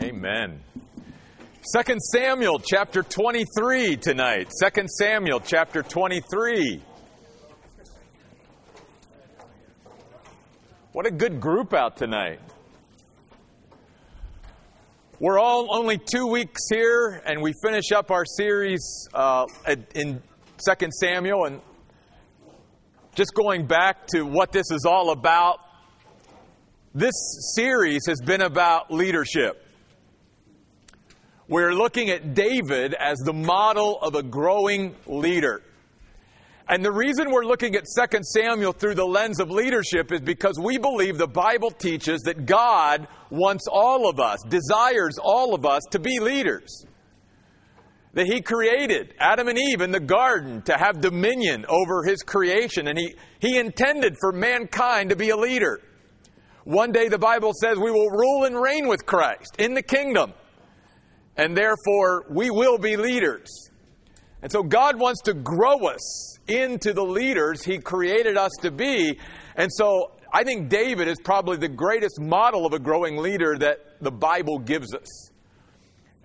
Amen. 2 Samuel chapter 23 tonight. 2 Samuel chapter 23. What a good group out tonight. We're all only two weeks here, and we finish up our series uh, in 2 Samuel. And just going back to what this is all about, this series has been about leadership. We're looking at David as the model of a growing leader. And the reason we're looking at 2 Samuel through the lens of leadership is because we believe the Bible teaches that God wants all of us, desires all of us to be leaders. That He created Adam and Eve in the garden to have dominion over His creation, and He, he intended for mankind to be a leader. One day the Bible says we will rule and reign with Christ in the kingdom and therefore we will be leaders. And so God wants to grow us into the leaders He created us to be. And so I think David is probably the greatest model of a growing leader that the Bible gives us.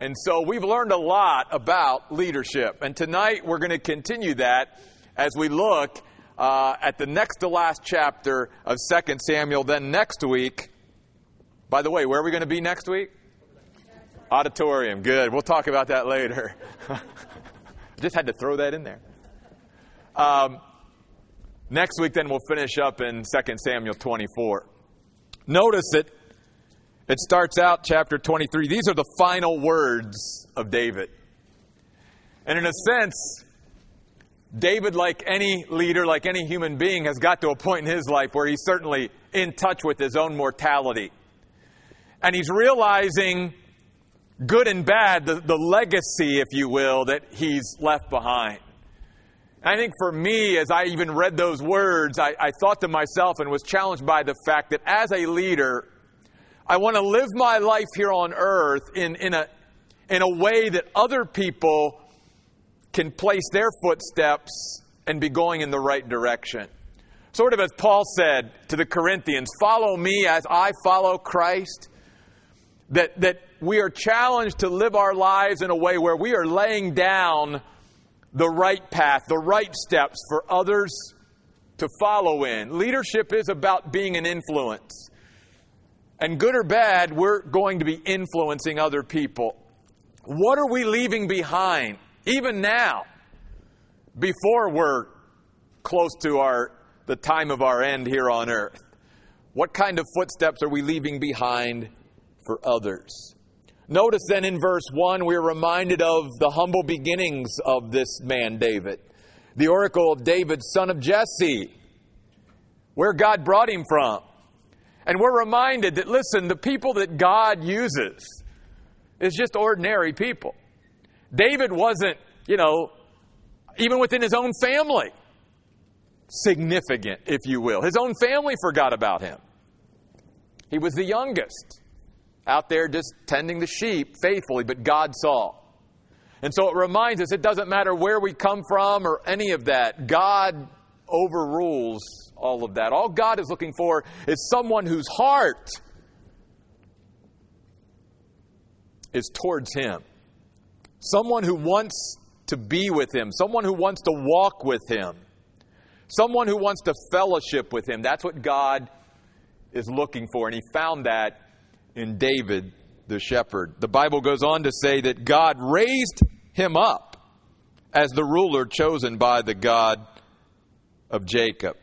And so we've learned a lot about leadership. And tonight we're going to continue that as we look uh, at the next to last chapter of 2 Samuel. Then next week, by the way, where are we going to be next week? Auditorium, good. We'll talk about that later. Just had to throw that in there. Um, next week, then, we'll finish up in 2 Samuel 24. Notice it. It starts out chapter 23. These are the final words of David. And in a sense, David, like any leader, like any human being, has got to a point in his life where he's certainly in touch with his own mortality. And he's realizing good and bad, the, the legacy, if you will, that he's left behind. I think for me, as I even read those words, I, I thought to myself and was challenged by the fact that as a leader, I want to live my life here on earth in, in, a, in a way that other people can place their footsteps and be going in the right direction. Sort of as Paul said to the Corinthians, follow me as I follow Christ. That, that we are challenged to live our lives in a way where we are laying down the right path, the right steps for others to follow in. Leadership is about being an influence. And good or bad, we're going to be influencing other people. What are we leaving behind, even now, before we're close to our, the time of our end here on earth? What kind of footsteps are we leaving behind for others? Notice then in verse 1, we're reminded of the humble beginnings of this man, David. The oracle of David, son of Jesse, where God brought him from. And we're reminded that, listen, the people that God uses is just ordinary people. David wasn't, you know, even within his own family, significant, if you will. His own family forgot about him. He was the youngest out there just tending the sheep faithfully, but God saw. And so it reminds us it doesn't matter where we come from or any of that. God overrules all of that. All God is looking for is someone whose heart is towards Him. Someone who wants to be with Him. Someone who wants to walk with Him. Someone who wants to fellowship with Him. That's what God is looking for. And He found that in David the shepherd. The Bible goes on to say that God raised him up as the ruler chosen by the God of Jacob.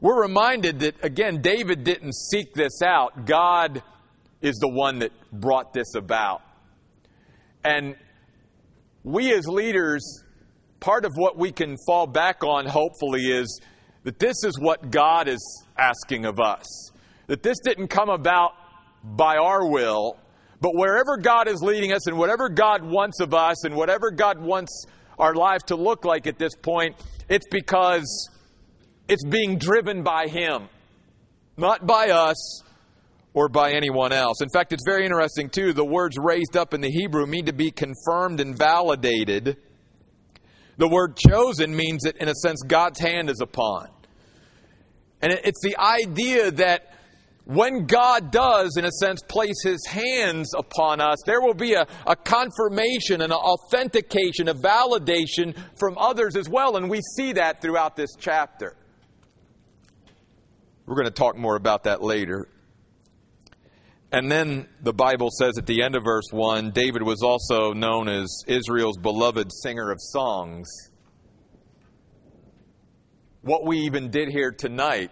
We're reminded that, again, David didn't seek this out. God is the one that brought this about. And we as leaders, part of what we can fall back on, hopefully, is that this is what God is asking of us. That this didn't come about by our will, but wherever God is leading us and whatever God wants of us and whatever God wants our life to look like at this point, it's because it's being driven by Him, not by us or by anyone else. In fact, it's very interesting, too. The words raised up in the Hebrew mean to be confirmed and validated. The word chosen means that, in a sense, God's hand is upon. And it's the idea that when God does, in a sense, place His hands upon us, there will be a, a confirmation, an authentication, a validation from others as well. And we see that throughout this chapter. We're going to talk more about that later. And then the Bible says at the end of verse 1 David was also known as Israel's beloved singer of songs. What we even did here tonight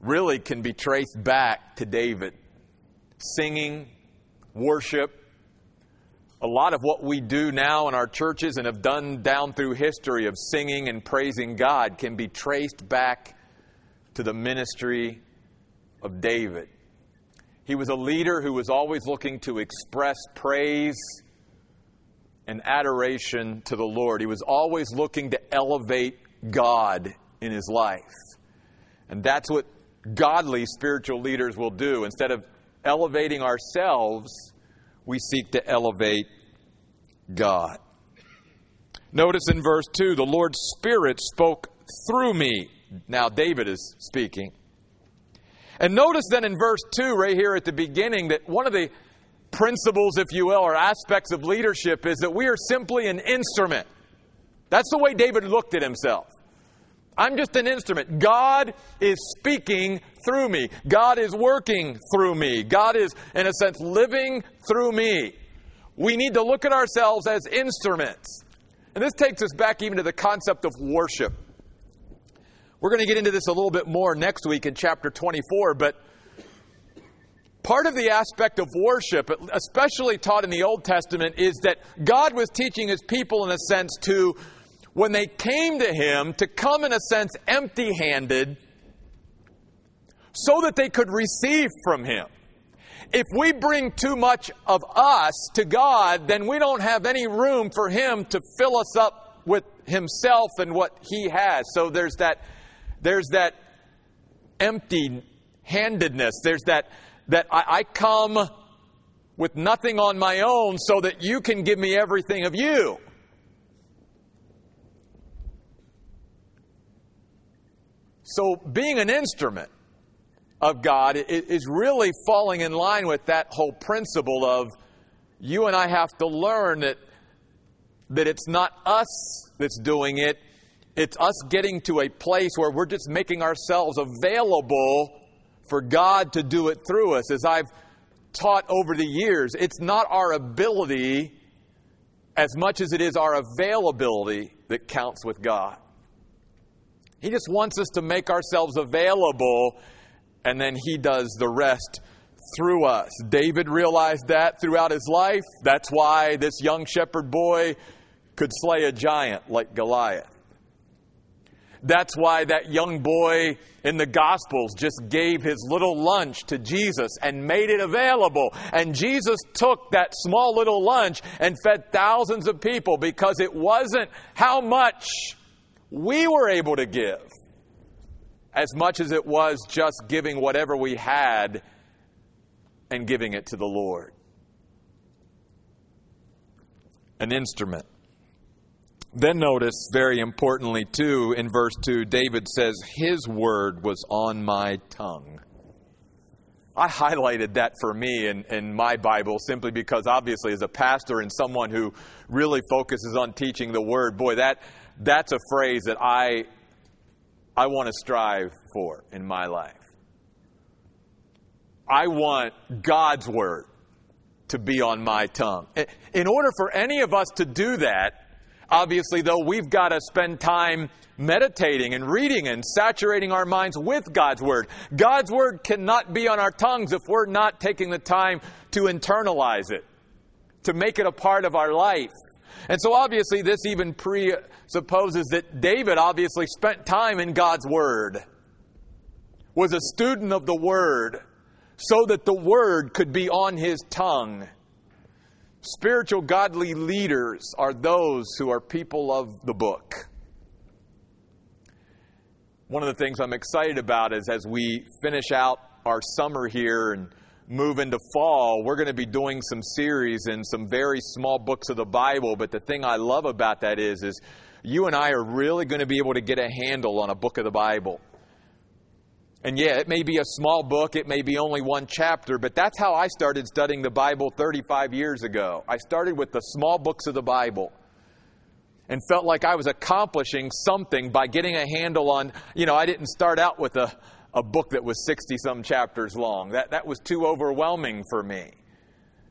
really can be traced back to David. Singing, worship, a lot of what we do now in our churches and have done down through history of singing and praising God can be traced back to the ministry of David. He was a leader who was always looking to express praise and adoration to the Lord. He was always looking to elevate God in his life. And that's what godly spiritual leaders will do. Instead of elevating ourselves, we seek to elevate God. Notice in verse 2 the Lord's Spirit spoke through me. Now, David is speaking. And notice then in verse 2, right here at the beginning, that one of the principles, if you will, or aspects of leadership is that we are simply an instrument. That's the way David looked at himself. I'm just an instrument. God is speaking through me. God is working through me. God is, in a sense, living through me. We need to look at ourselves as instruments. And this takes us back even to the concept of worship. We're going to get into this a little bit more next week in chapter 24, but part of the aspect of worship, especially taught in the Old Testament, is that God was teaching his people, in a sense, to when they came to him to come, in a sense, empty handed so that they could receive from him. If we bring too much of us to God, then we don't have any room for him to fill us up with himself and what he has. So there's that there's that empty handedness. There's that that I, I come with nothing on my own so that you can give me everything of you. So, being an instrument of God is really falling in line with that whole principle of you and I have to learn that, that it's not us that's doing it, it's us getting to a place where we're just making ourselves available for God to do it through us. As I've taught over the years, it's not our ability as much as it is our availability that counts with God. He just wants us to make ourselves available, and then He does the rest through us. David realized that throughout his life. That's why this young shepherd boy could slay a giant like Goliath. That's why that young boy in the Gospels just gave his little lunch to Jesus and made it available. And Jesus took that small little lunch and fed thousands of people because it wasn't how much we were able to give as much as it was just giving whatever we had and giving it to the Lord. An instrument. Then notice, very importantly, too, in verse 2, David says, His word was on my tongue. I highlighted that for me in, in my Bible simply because, obviously, as a pastor and someone who really focuses on teaching the word, boy, that, that's a phrase that I, I want to strive for in my life. I want God's word to be on my tongue. In order for any of us to do that, obviously, though, we've got to spend time meditating and reading and saturating our minds with God's Word. God's Word cannot be on our tongues if we're not taking the time to internalize it, to make it a part of our life. And so obviously this even presupposes that David obviously spent time in God's Word, was a student of the Word, so that the Word could be on his tongue. Spiritual godly leaders are those who are people of the book. One of the things I'm excited about is as we finish out our summer here and move into fall, we're going to be doing some series in some very small books of the Bible. But the thing I love about that is, is you and I are really going to be able to get a handle on a book of the Bible. And yeah, it may be a small book, it may be only one chapter, but that's how I started studying the Bible 35 years ago. I started with the small books of the Bible and felt like I was accomplishing something by getting a handle on, you know, I didn't start out with a, a book that was 60 some chapters long. That, that was too overwhelming for me.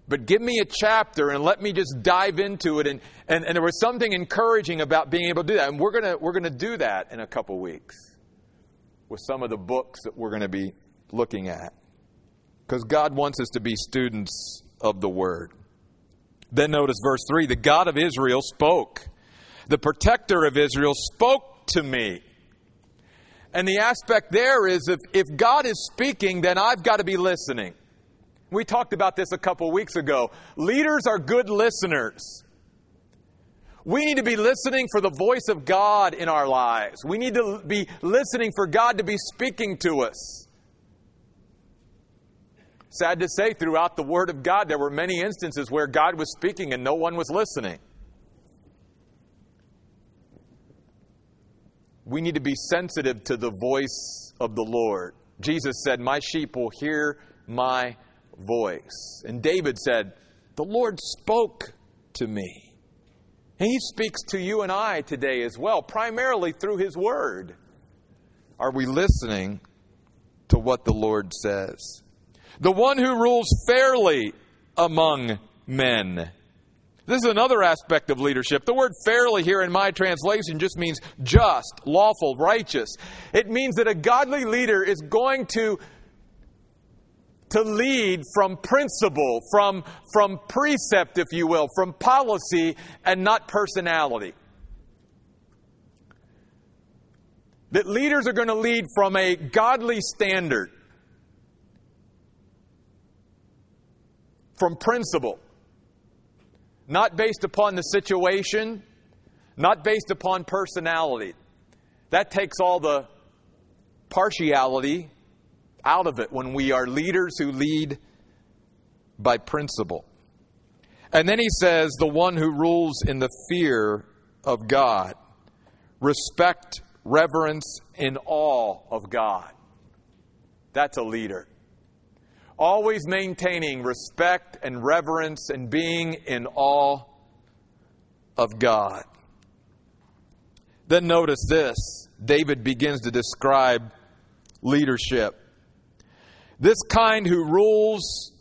But give me a chapter and let me just dive into it. And, and, and there was something encouraging about being able to do that. And we're going we're going to do that in a couple weeks with some of the books that we're going to be looking at. Because God wants us to be students of the Word. Then notice verse 3 the God of Israel spoke the protector of Israel, spoke to me. And the aspect there is if, if God is speaking, then I've got to be listening. We talked about this a couple weeks ago. Leaders are good listeners. We need to be listening for the voice of God in our lives. We need to be listening for God to be speaking to us. Sad to say, throughout the Word of God, there were many instances where God was speaking and no one was listening. we need to be sensitive to the voice of the Lord. Jesus said, My sheep will hear my voice. And David said, The Lord spoke to me. He speaks to you and I today as well, primarily through his word. Are we listening to what the Lord says? The one who rules fairly among men this is another aspect of leadership. The word fairly here in my translation just means just, lawful, righteous. It means that a godly leader is going to to lead from principle, from, from precept, if you will, from policy, and not personality. That leaders are going to lead from a godly standard, from principle not based upon the situation, not based upon personality. That takes all the partiality out of it when we are leaders who lead by principle. And then he says, the one who rules in the fear of God, respect, reverence, in awe of God. That's a leader always maintaining respect and reverence and being in awe of God. Then notice this David begins to describe leadership. This kind who rules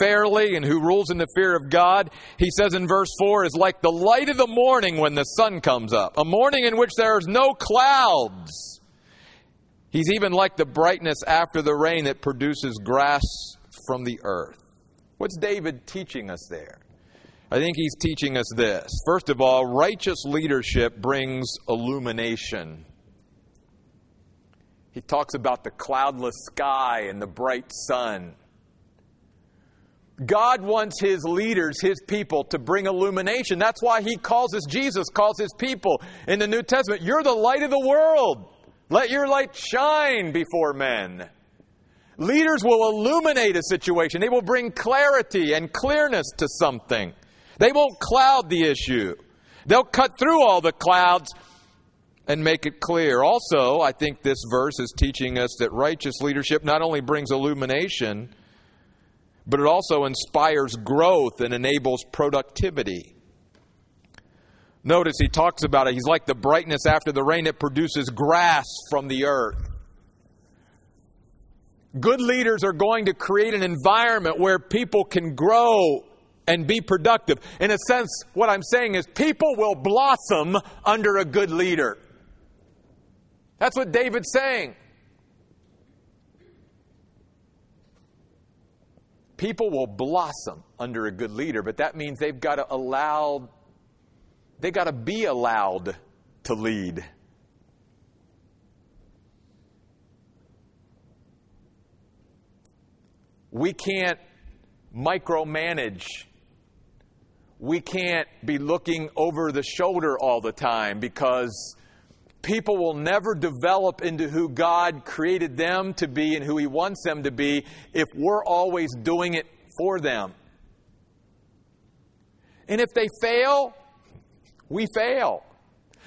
fairly and who rules in the fear of God, he says in verse 4, is like the light of the morning when the sun comes up, a morning in which there is no clouds. He's even like the brightness after the rain that produces grass from the earth. What's David teaching us there? I think he's teaching us this. First of all, righteous leadership brings illumination. He talks about the cloudless sky and the bright sun. God wants his leaders, his people, to bring illumination. That's why he calls us, Jesus calls his people in the New Testament, You're the light of the world. Let your light shine before men. Leaders will illuminate a situation. They will bring clarity and clearness to something. They won't cloud the issue. They'll cut through all the clouds and make it clear. Also, I think this verse is teaching us that righteous leadership not only brings illumination, but it also inspires growth and enables productivity. Notice he talks about it. He's like the brightness after the rain that produces grass from the earth. Good leaders are going to create an environment where people can grow and be productive. In a sense, what I'm saying is people will blossom under a good leader. That's what David's saying. People will blossom under a good leader, but that means they've got to allow, they've got to be allowed to lead. We can't micromanage. We can't be looking over the shoulder all the time because people will never develop into who God created them to be and who He wants them to be if we're always doing it for them. And if they fail, we fail.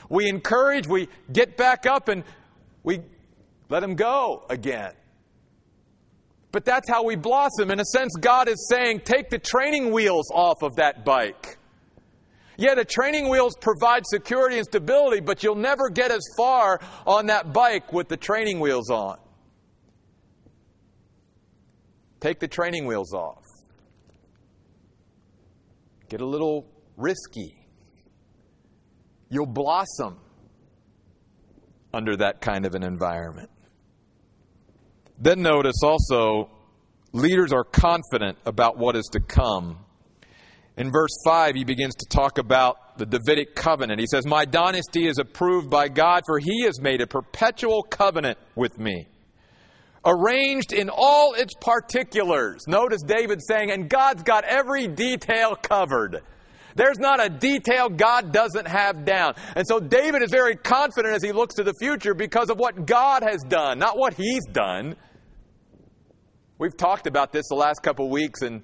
We encourage, we get back up, and we let them go again. But that's how we blossom. In a sense, God is saying, take the training wheels off of that bike. Yeah, the training wheels provide security and stability, but you'll never get as far on that bike with the training wheels on. Take the training wheels off. Get a little risky. You'll blossom under that kind of an environment. Then notice also, leaders are confident about what is to come. In verse 5, he begins to talk about the Davidic covenant. He says, My dynasty is approved by God, for he has made a perpetual covenant with me, arranged in all its particulars. Notice David saying, And God's got every detail covered. There's not a detail God doesn't have down. And so David is very confident as he looks to the future because of what God has done, not what he's done. We've talked about this the last couple weeks and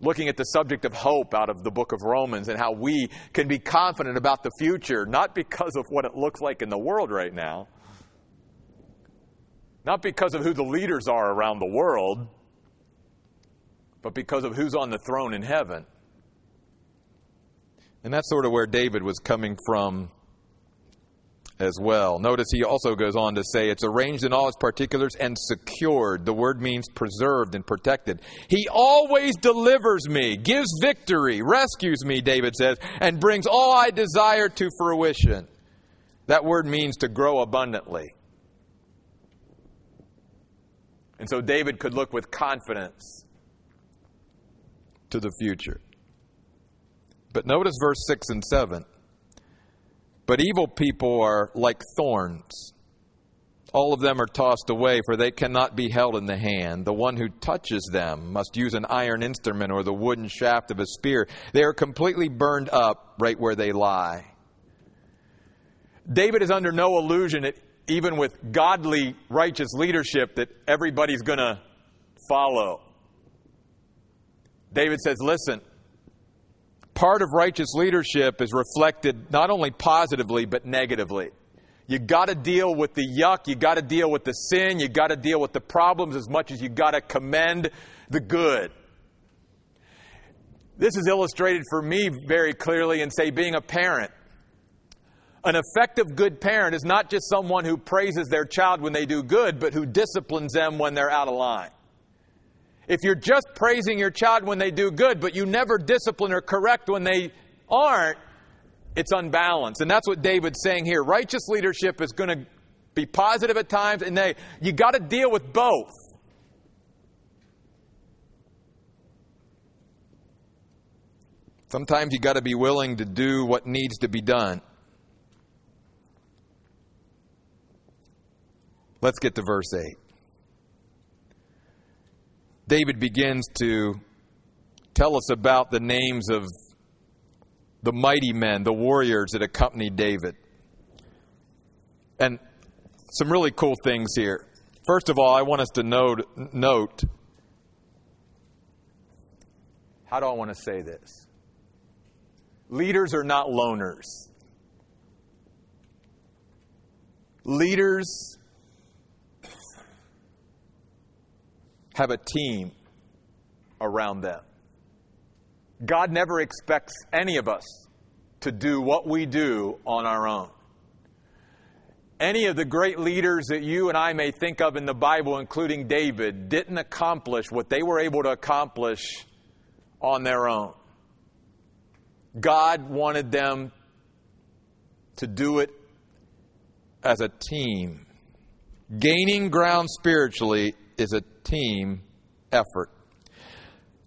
looking at the subject of hope out of the book of Romans and how we can be confident about the future, not because of what it looks like in the world right now, not because of who the leaders are around the world, but because of who's on the throne in heaven. And that's sort of where David was coming from as well. Notice he also goes on to say it's arranged in all its particulars and secured. The word means preserved and protected. He always delivers me, gives victory, rescues me, David says, and brings all I desire to fruition. That word means to grow abundantly. And so David could look with confidence to the future. But notice verse 6 and 7. But evil people are like thorns. All of them are tossed away, for they cannot be held in the hand. The one who touches them must use an iron instrument or the wooden shaft of a spear. They are completely burned up right where they lie. David is under no illusion, that even with godly, righteous leadership, that everybody's going to follow. David says, Listen, part of righteous leadership is reflected not only positively but negatively. You got to deal with the yuck, you got to deal with the sin, you got to deal with the problems as much as you got to commend the good. This is illustrated for me very clearly in, say, being a parent. An effective good parent is not just someone who praises their child when they do good, but who disciplines them when they're out of line. If you're just praising your child when they do good, but you never discipline or correct when they aren't, it's unbalanced. And that's what David's saying here. Righteous leadership is going to be positive at times, and they, you got to deal with both. Sometimes you got to be willing to do what needs to be done. Let's get to verse 8. David begins to tell us about the names of the mighty men, the warriors that accompanied David. And some really cool things here. First of all, I want us to note, note how do I want to say this? Leaders are not loners. Leaders have a team around them. God never expects any of us to do what we do on our own. Any of the great leaders that you and I may think of in the Bible, including David, didn't accomplish what they were able to accomplish on their own. God wanted them to do it as a team. Gaining ground spiritually is a team effort.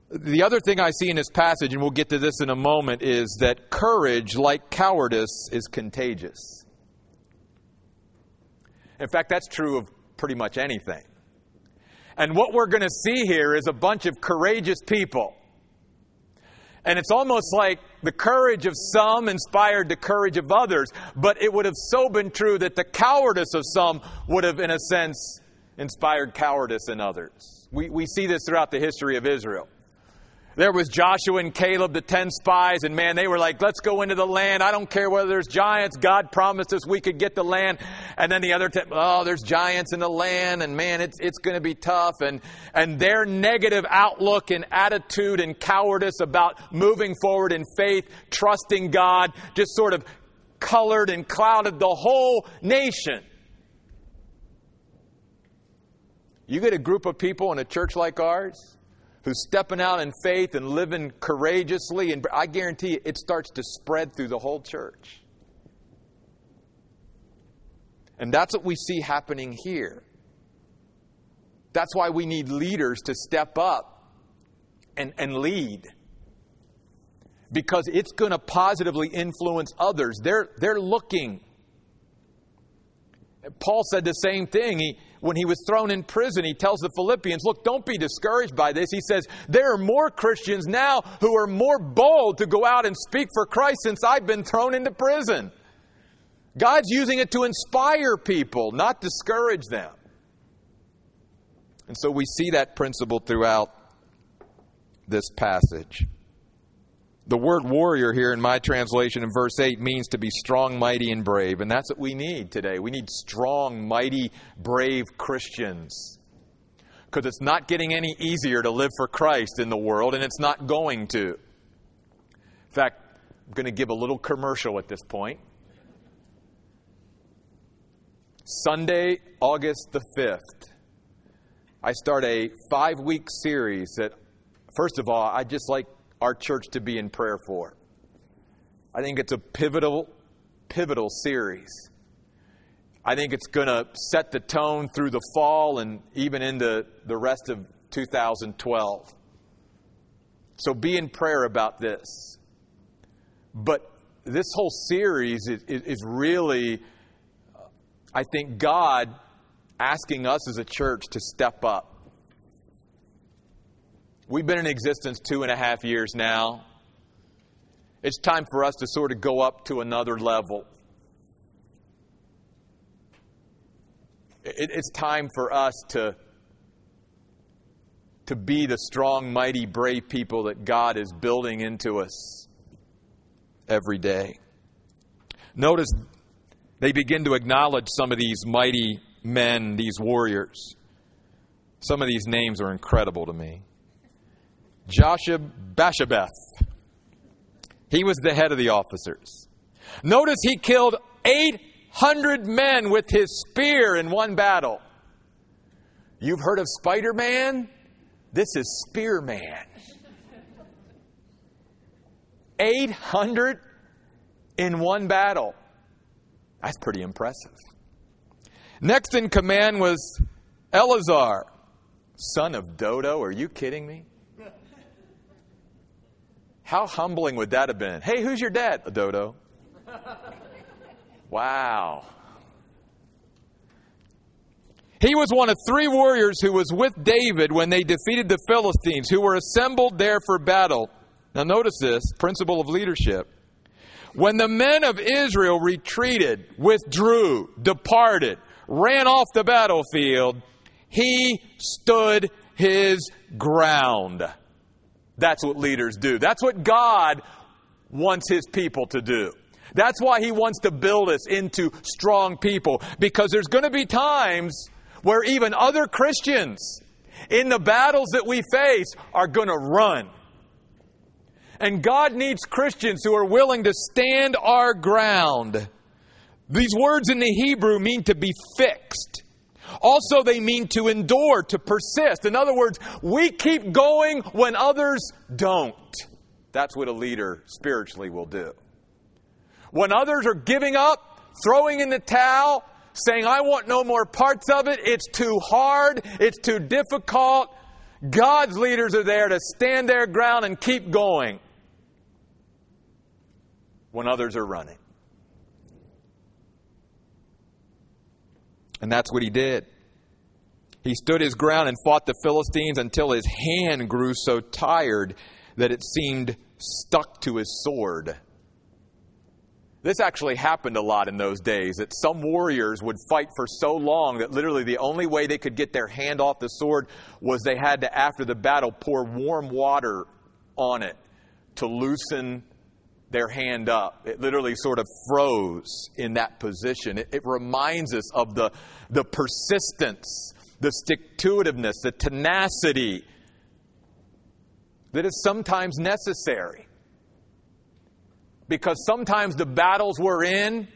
The other thing I see in this passage, and we'll get to this in a moment, is that courage, like cowardice, is contagious. In fact, that's true of pretty much anything. And what we're going to see here is a bunch of courageous people. And it's almost like the courage of some inspired the courage of others, but it would have so been true that the cowardice of some would have, in a sense, inspired cowardice in others. We, we see this throughout the history of Israel. There was Joshua and Caleb, the 10 spies, and man, they were like, let's go into the land. I don't care whether there's giants. God promised us we could get the land. And then the other, ten, oh, there's giants in the land, and man, it's, it's going to be tough. And, and their negative outlook and attitude and cowardice about moving forward in faith, trusting God, just sort of colored and clouded the whole nation. You get a group of people in a church like ours who's stepping out in faith and living courageously, and I guarantee you, it starts to spread through the whole church. And that's what we see happening here. That's why we need leaders to step up and, and lead. Because it's going to positively influence others. They're, they're looking. Paul said the same thing. He, when he was thrown in prison, he tells the Philippians, Look, don't be discouraged by this. He says, There are more Christians now who are more bold to go out and speak for Christ since I've been thrown into prison. God's using it to inspire people, not discourage them. And so we see that principle throughout this passage. The word warrior here in my translation in verse 8 means to be strong, mighty, and brave. And that's what we need today. We need strong, mighty, brave Christians. Because it's not getting any easier to live for Christ in the world, and it's not going to. In fact, I'm going to give a little commercial at this point. Sunday, August the 5th, I start a five week series that, first of all, I just like our church to be in prayer for. I think it's a pivotal, pivotal series. I think it's going to set the tone through the fall and even into the rest of 2012. So be in prayer about this. But this whole series is, is, really, I think, God asking us as a church to step up. We've been in existence two and a half years now. It's time for us to sort of go up to another level. it's time for us to, to be the strong, mighty, brave people that God is building into us every day. Notice they begin to acknowledge some of these mighty men, these warriors. Some of these names are incredible to me. Josheb Basshebeth. He was the head of the officers. Notice he killed 800 men with his spear in one battle. You've heard of Spider Man? This is Spearman. 800 in one battle. That's pretty impressive. Next in command was Eleazar, son of Dodo. Are you kidding me? How humbling would that have been? Hey, who's your dad? A dodo. Wow. He was one of three warriors who was with David when they defeated the Philistines, who were assembled there for battle. Now, notice this principle of leadership. When the men of Israel retreated, withdrew, departed, ran off the battlefield, he stood his ground. That's what leaders do. That's what God wants his people to do. That's why he wants to build us into strong people because there's going to be times where even other Christians in the battles that we face are going to run. And God needs Christians who are willing to stand our ground. These words in the Hebrew mean to be fixed. Also, they mean to endure, to persist. In other words, we keep going when others don't. That's what a leader spiritually will do. When others are giving up, throwing in the towel, saying, I want no more parts of it, it's too hard, it's too difficult, God's leaders are there to stand their ground and keep going when others are running. And that's what he did. He stood his ground and fought the Philistines until his hand grew so tired that it seemed stuck to his sword. This actually happened a lot in those days that some warriors would fight for so long that literally the only way they could get their hand off the sword was they had to, after the battle, pour warm water on it to loosen their hand up. It literally sort of froze in that position. It, it reminds us of the, the persistence, the stick to itiveness, the tenacity that is sometimes necessary. Because sometimes the battles we're in,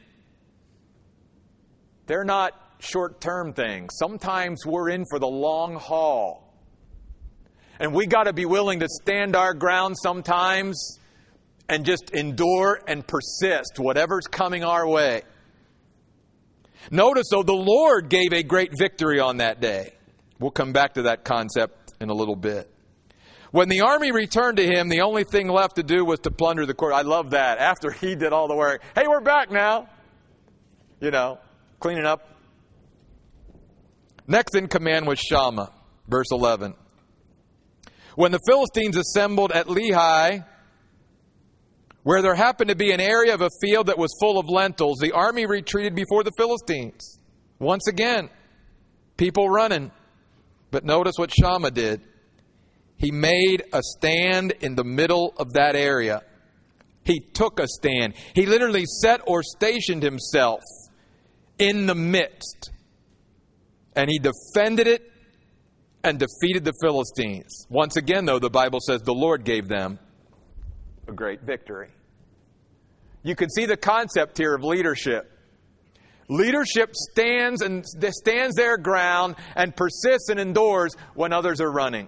they're not short term things. Sometimes we're in for the long haul. And we got to be willing to stand our ground sometimes and just endure and persist, whatever's coming our way. Notice, though, the Lord gave a great victory on that day. We'll come back to that concept in a little bit. When the army returned to him, the only thing left to do was to plunder the court. I love that. After he did all the work, hey, we're back now. You know, cleaning up. Next in command was Shammah, verse 11. When the Philistines assembled at Lehi, where there happened to be an area of a field that was full of lentils, the army retreated before the Philistines. Once again, people running. But notice what Shammah did. He made a stand in the middle of that area. He took a stand. He literally set or stationed himself in the midst. And he defended it and defeated the Philistines. Once again, though, the Bible says the Lord gave them a great victory. You can see the concept here of leadership. Leadership stands and stands their ground and persists and endures when others are running.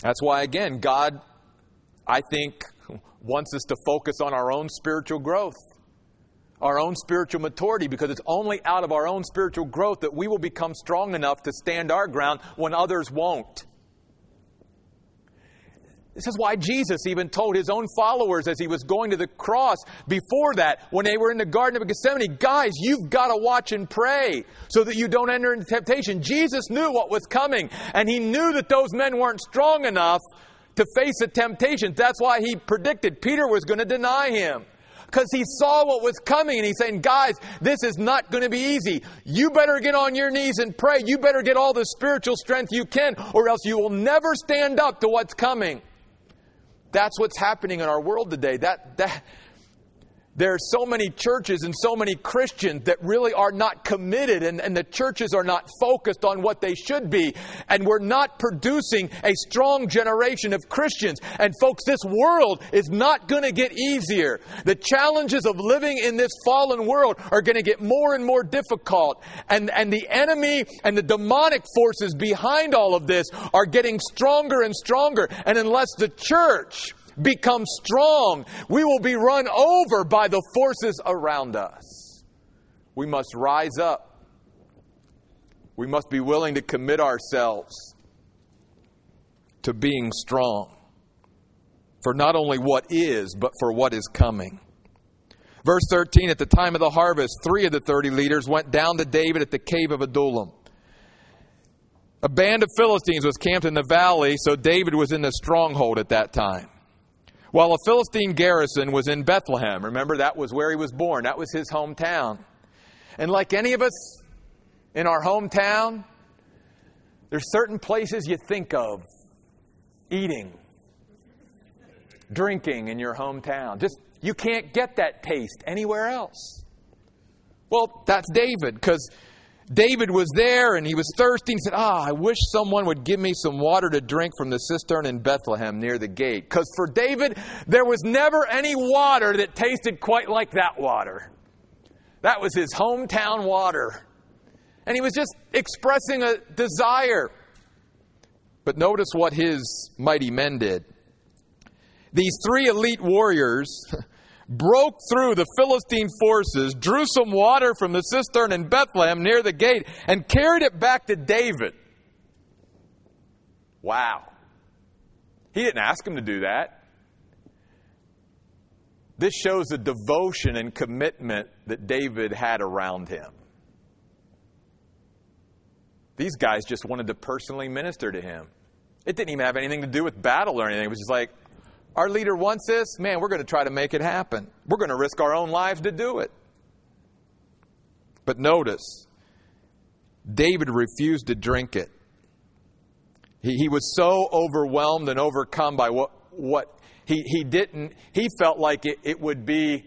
That's why, again, God, I think, wants us to focus on our own spiritual growth, our own spiritual maturity, because it's only out of our own spiritual growth that we will become strong enough to stand our ground when others won't. This is why Jesus even told his own followers as he was going to the cross before that, when they were in the Garden of Gethsemane, guys, you've got to watch and pray so that you don't enter into temptation. Jesus knew what was coming, and he knew that those men weren't strong enough to face a temptation. That's why he predicted Peter was going to deny him. Because he saw what was coming and he's saying, guys, this is not going to be easy. You better get on your knees and pray. You better get all the spiritual strength you can, or else you will never stand up to what's coming. That's what's happening in our world today. That, that, there are so many churches and so many Christians that really are not committed, and, and the churches are not focused on what they should be. And we're not producing a strong generation of Christians. And, folks, this world is not going to get easier. The challenges of living in this fallen world are going to get more and more difficult. And, and the enemy and the demonic forces behind all of this are getting stronger and stronger. And unless the church become strong. We will be run over by the forces around us. We must rise up. We must be willing to commit ourselves to being strong for not only what is, but for what is coming. Verse 13 At the time of the harvest, three of the 30 leaders went down to David at the cave of Adullam. A band of Philistines was camped in the valley, so David was in the stronghold at that time. While a Philistine garrison was in Bethlehem. Remember, that was where he was born, that was his hometown. And like any of us in our hometown, there's certain places you think of eating, drinking in your hometown. Just you can't get that taste anywhere else. Well, that's David because David was there and he was thirsty and said, Ah, I wish someone would give me some water to drink from the cistern in Bethlehem near the gate. Because for David, there was never any water that tasted quite like that water. That was his hometown water. And he was just expressing a desire. But notice what his mighty men did. These three elite warriors broke through the Philistine forces, drew some water from the cistern in Bethlehem near the gate, and carried it back to David. Wow. He didn't ask him to do that. This shows the devotion and commitment that David had around him. These guys just wanted to personally minister to him. It didn't even have anything to do with battle or anything. It was just like, our leader wants this, man, we're going to try to make it happen. We're going to risk our own lives to do it. But notice, David refused to drink it. He, he was so overwhelmed and overcome by what, what he, he didn't, he felt like it, it would be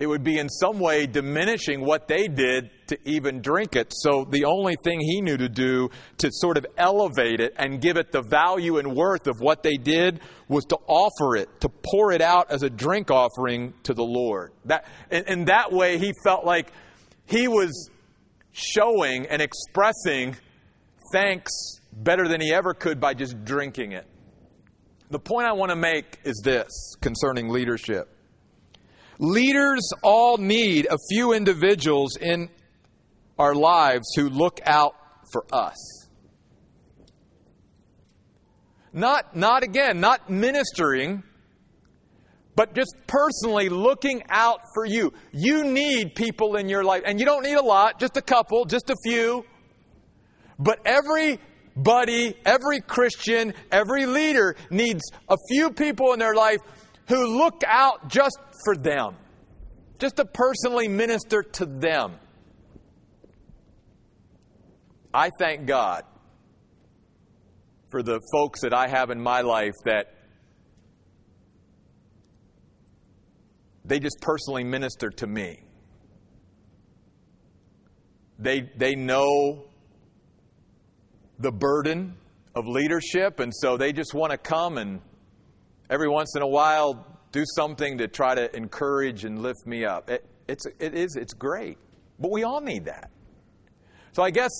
it would be in some way diminishing what they did to even drink it. So the only thing he knew to do to sort of elevate it and give it the value and worth of what they did was to offer it, to pour it out as a drink offering to the Lord. That, in, that way, he felt like he was showing and expressing thanks better than he ever could by just drinking it. The point I want to make is this concerning leadership. Leaders all need a few individuals in our lives who look out for us. Not, not again, not ministering, but just personally looking out for you. You need people in your life, and you don't need a lot, just a couple, just a few. But everybody, every Christian, every leader needs a few people in their life who look out just for them, just to personally minister to them. I thank God for the folks that I have in my life that they just personally minister to me. They, they know the burden of leadership, and so they just want to come and every once in a while do something to try to encourage and lift me up. It, it's, it is, it's great. But we all need that. So I guess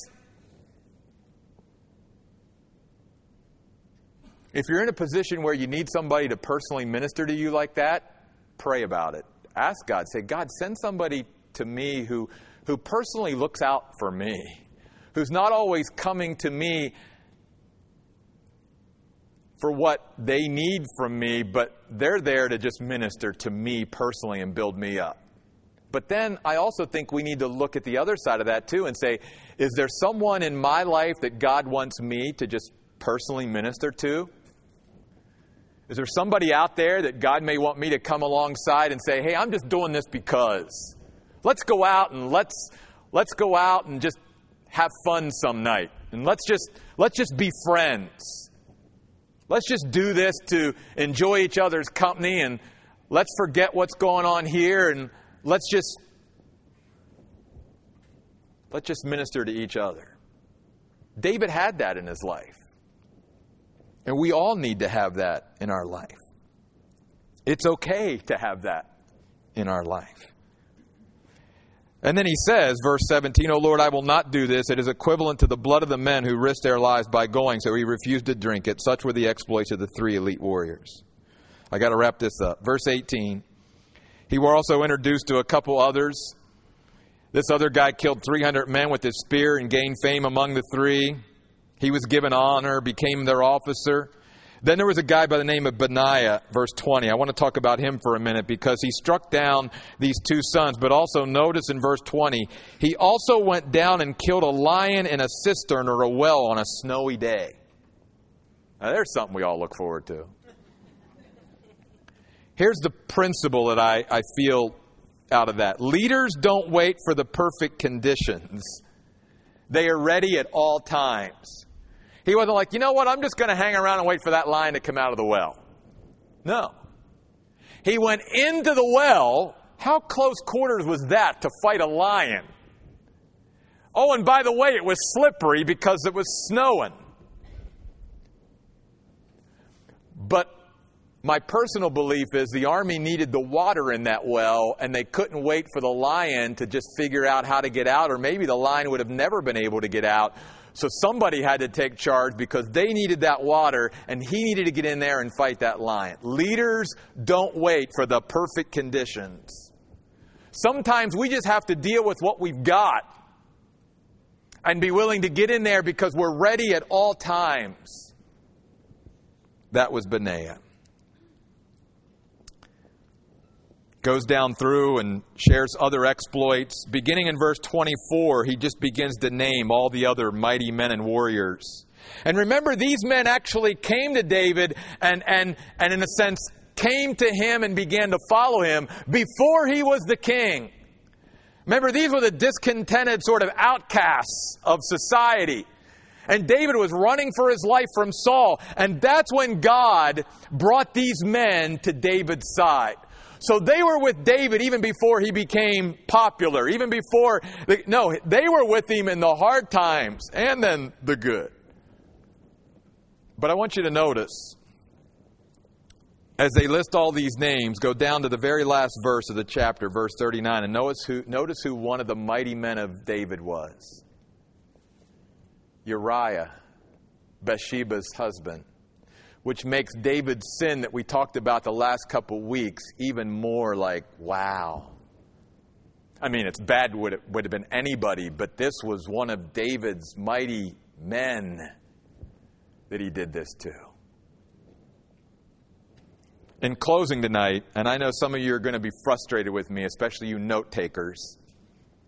if you're in a position where you need somebody to personally minister to you like that, pray about it. Ask God, say, God, send somebody to me who, who personally looks out for me, who's not always coming to me for what they need from me, but they're there to just minister to me personally and build me up. But then I also think we need to look at the other side of that too and say, is there someone in my life that God wants me to just personally minister to? Is there somebody out there that God may want me to come alongside and say, hey, I'm just doing this because. Let's go out and let's, let's go out and just have fun some night. And let's just, let's just be friends. Let's just do this to enjoy each other's company and let's forget what's going on here and let's just let's just minister to each other. David had that in his life. And we all need to have that in our life. It's okay to have that in our life. And then he says, verse 17, O Lord, I will not do this. It is equivalent to the blood of the men who risked their lives by going, so he refused to drink it. Such were the exploits of the three elite warriors. I got to wrap this up. Verse 18, he were also introduced to a couple others. This other guy killed 300 men with his spear and gained fame among the three. He was given honor, became their officer. Then there was a guy by the name of Benaiah, verse 20. I want to talk about him for a minute because he struck down these two sons. But also notice in verse 20, he also went down and killed a lion in a cistern or a well on a snowy day. Now there's something we all look forward to. Here's the principle that I, I feel out of that leaders don't wait for the perfect conditions, they are ready at all times. He wasn't like, you know what, I'm just going to hang around and wait for that lion to come out of the well. No. He went into the well. How close quarters was that to fight a lion? Oh, and by the way, it was slippery because it was snowing. But my personal belief is the army needed the water in that well, and they couldn't wait for the lion to just figure out how to get out, or maybe the lion would have never been able to get out. So somebody had to take charge because they needed that water and he needed to get in there and fight that lion. Leaders don't wait for the perfect conditions. Sometimes we just have to deal with what we've got and be willing to get in there because we're ready at all times. That was Benaiah. Goes down through and shares other exploits. Beginning in verse 24, he just begins to name all the other mighty men and warriors. And remember, these men actually came to David and, and, and in a sense, came to him and began to follow him before he was the king. Remember, these were the discontented sort of outcasts of society. And David was running for his life from Saul. And that's when God brought these men to David's side. So they were with David even before he became popular, even before, no, they were with him in the hard times and then the good. But I want you to notice, as they list all these names, go down to the very last verse of the chapter, verse 39, and notice who, notice who one of the mighty men of David was Uriah, Bathsheba's husband which makes David's sin that we talked about the last couple weeks even more like, wow. I mean, it's bad would it would have been anybody, but this was one of David's mighty men that he did this to. In closing tonight, and I know some of you are going to be frustrated with me, especially you note takers.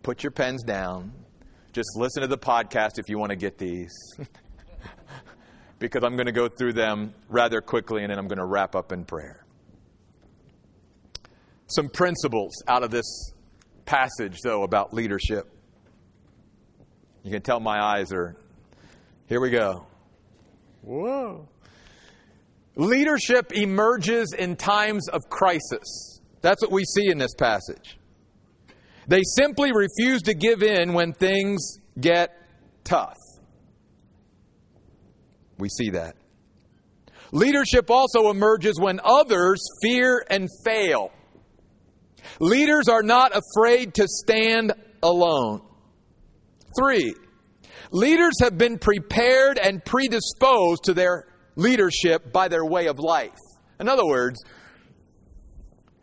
Put your pens down. Just listen to the podcast if you want to get these. because I'm going to go through them rather quickly and then I'm going to wrap up in prayer. Some principles out of this passage, though, about leadership. You can tell my eyes are. Here we go. Whoa. Leadership emerges in times of crisis. That's what we see in this passage. They simply refuse to give in when things get tough. We see that. Leadership also emerges when others fear and fail. Leaders are not afraid to stand alone. Three, leaders have been prepared and predisposed to their leadership by their way of life. In other words,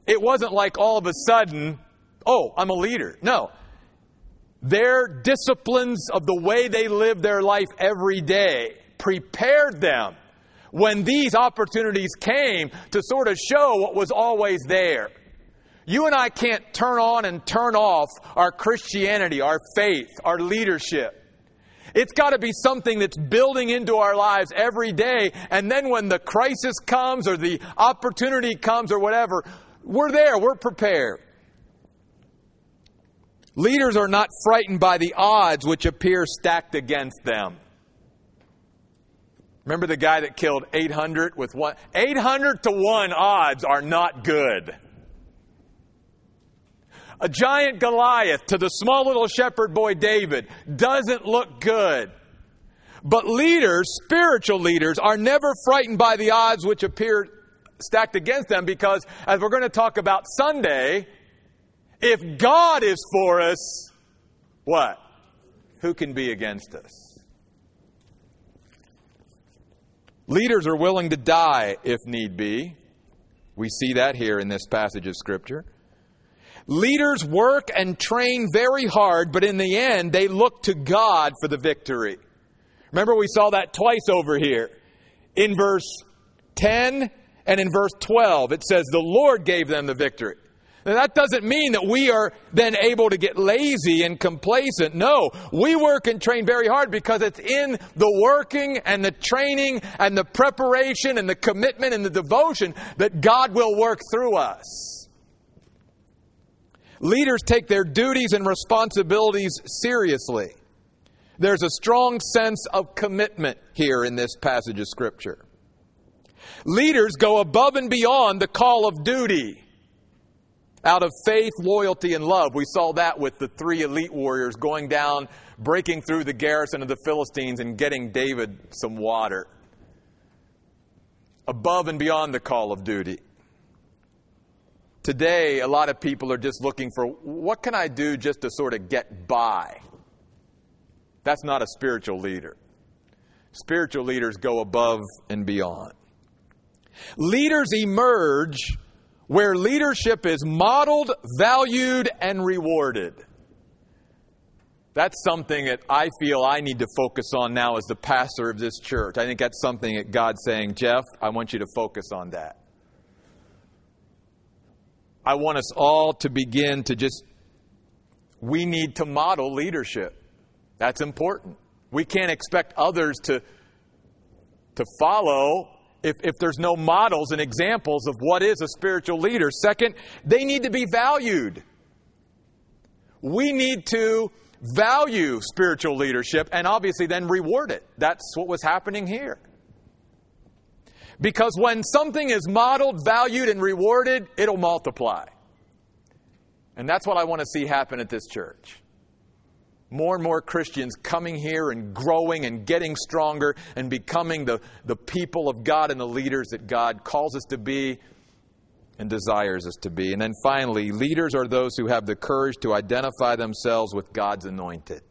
it wasn't like all of a sudden, oh, I'm a leader. No. Their disciplines of the way they live their life every day prepared them when these opportunities came to sort of show what was always there. You and I can't turn on and turn off our Christianity, our faith, our leadership. It's got to be something that's building into our lives every day. And then when the crisis comes or the opportunity comes or whatever, we're there, we're prepared. Leaders are not frightened by the odds which appear stacked against them. Remember the guy that killed 800 with one? 800 to 1 odds are not good. A giant Goliath to the small little shepherd boy David doesn't look good. But leaders, spiritual leaders, are never frightened by the odds which appear stacked against them because, as we're going to talk about Sunday, if God is for us, what? Who can be against us? Leaders are willing to die if need be. We see that here in this passage of Scripture. Leaders work and train very hard, but in the end, they look to God for the victory. Remember, we saw that twice over here. In verse 10 and in verse 12, it says, The Lord gave them the victory. Now, that doesn't mean that we are then able to get lazy and complacent. No, we work and train very hard because it's in the working and the training and the preparation and the commitment and the devotion that God will work through us. Leaders take their duties and responsibilities seriously. There's a strong sense of commitment here in this passage of Scripture. Leaders go above and beyond the call of duty out of faith, loyalty, and love. We saw that with the three elite warriors going down, breaking through the garrison of the Philistines, and getting David some water. Above and beyond the call of duty. Today, a lot of people are just looking for what can I do just to sort of get by? That's not a spiritual leader. Spiritual leaders go above and beyond. Leaders emerge where leadership is modeled, valued, and rewarded. That's something that I feel I need to focus on now as the pastor of this church. I think that's something that God's saying, Jeff, I want you to focus on that. I want us all to begin to just, we need to model leadership. That's important. We can't expect others to, to follow if, if there's no models and examples of what is a spiritual leader. Second, they need to be valued. We need to value spiritual leadership and obviously then reward it. That's what was happening here. Because when something is modeled, valued, and rewarded, it'll multiply. And that's what I want to see happen at this church. More and more Christians coming here and growing and getting stronger and becoming the, the people of God and the leaders that God calls us to be and desires us to be. And then finally, leaders are those who have the courage to identify themselves with God's anointed.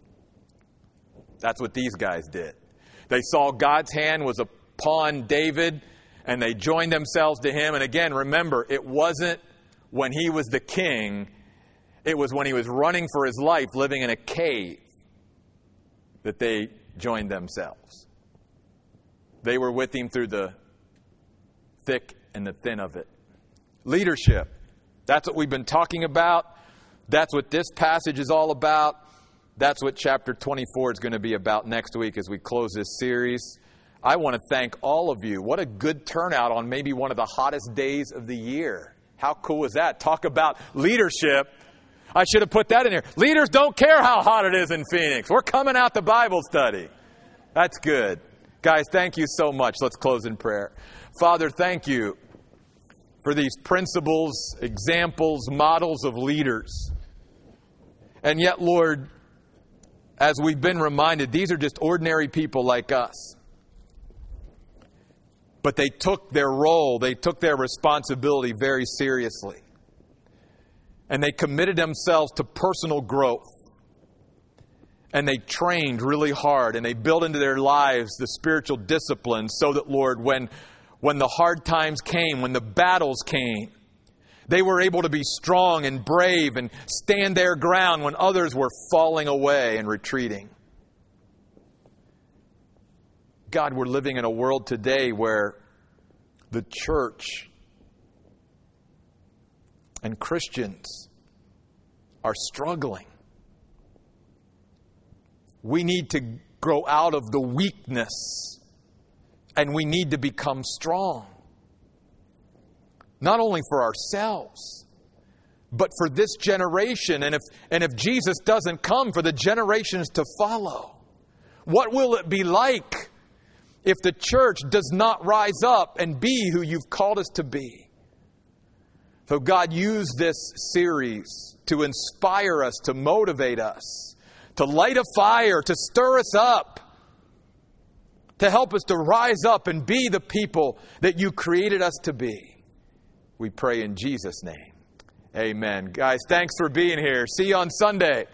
That's what these guys did. They saw God's hand was upon David and they joined themselves to him. And again, remember, it wasn't when he was the king, it was when he was running for his life, living in a cave, that they joined themselves. They were with him through the thick and the thin of it. Leadership. That's what we've been talking about. That's what this passage is all about. That's what chapter 24 is going to be about next week as we close this series. I want to thank all of you. What a good turnout on maybe one of the hottest days of the year. How cool is that? Talk about leadership. I should have put that in here. Leaders don't care how hot it is in Phoenix. We're coming out the Bible study. That's good. Guys, thank you so much. Let's close in prayer. Father, thank you for these principles, examples, models of leaders. And yet, Lord, as we've been reminded, these are just ordinary people like us. But they took their role, they took their responsibility very seriously. And they committed themselves to personal growth. And they trained really hard and they built into their lives the spiritual disciplines so that, Lord, when when the hard times came, when the battles came. They were able to be strong and brave and stand their ground when others were falling away and retreating. God, we're living in a world today where the church and Christians are struggling. We need to grow out of the weakness and we need to become strong. Not only for ourselves, but for this generation. And if, and if Jesus doesn't come, for the generations to follow. What will it be like if the church does not rise up and be who you've called us to be? So, God, used this series to inspire us, to motivate us, to light a fire, to stir us up to help us to rise up and be the people that you created us to be. We pray in Jesus' name. Amen. Guys, thanks for being here. See you on Sunday.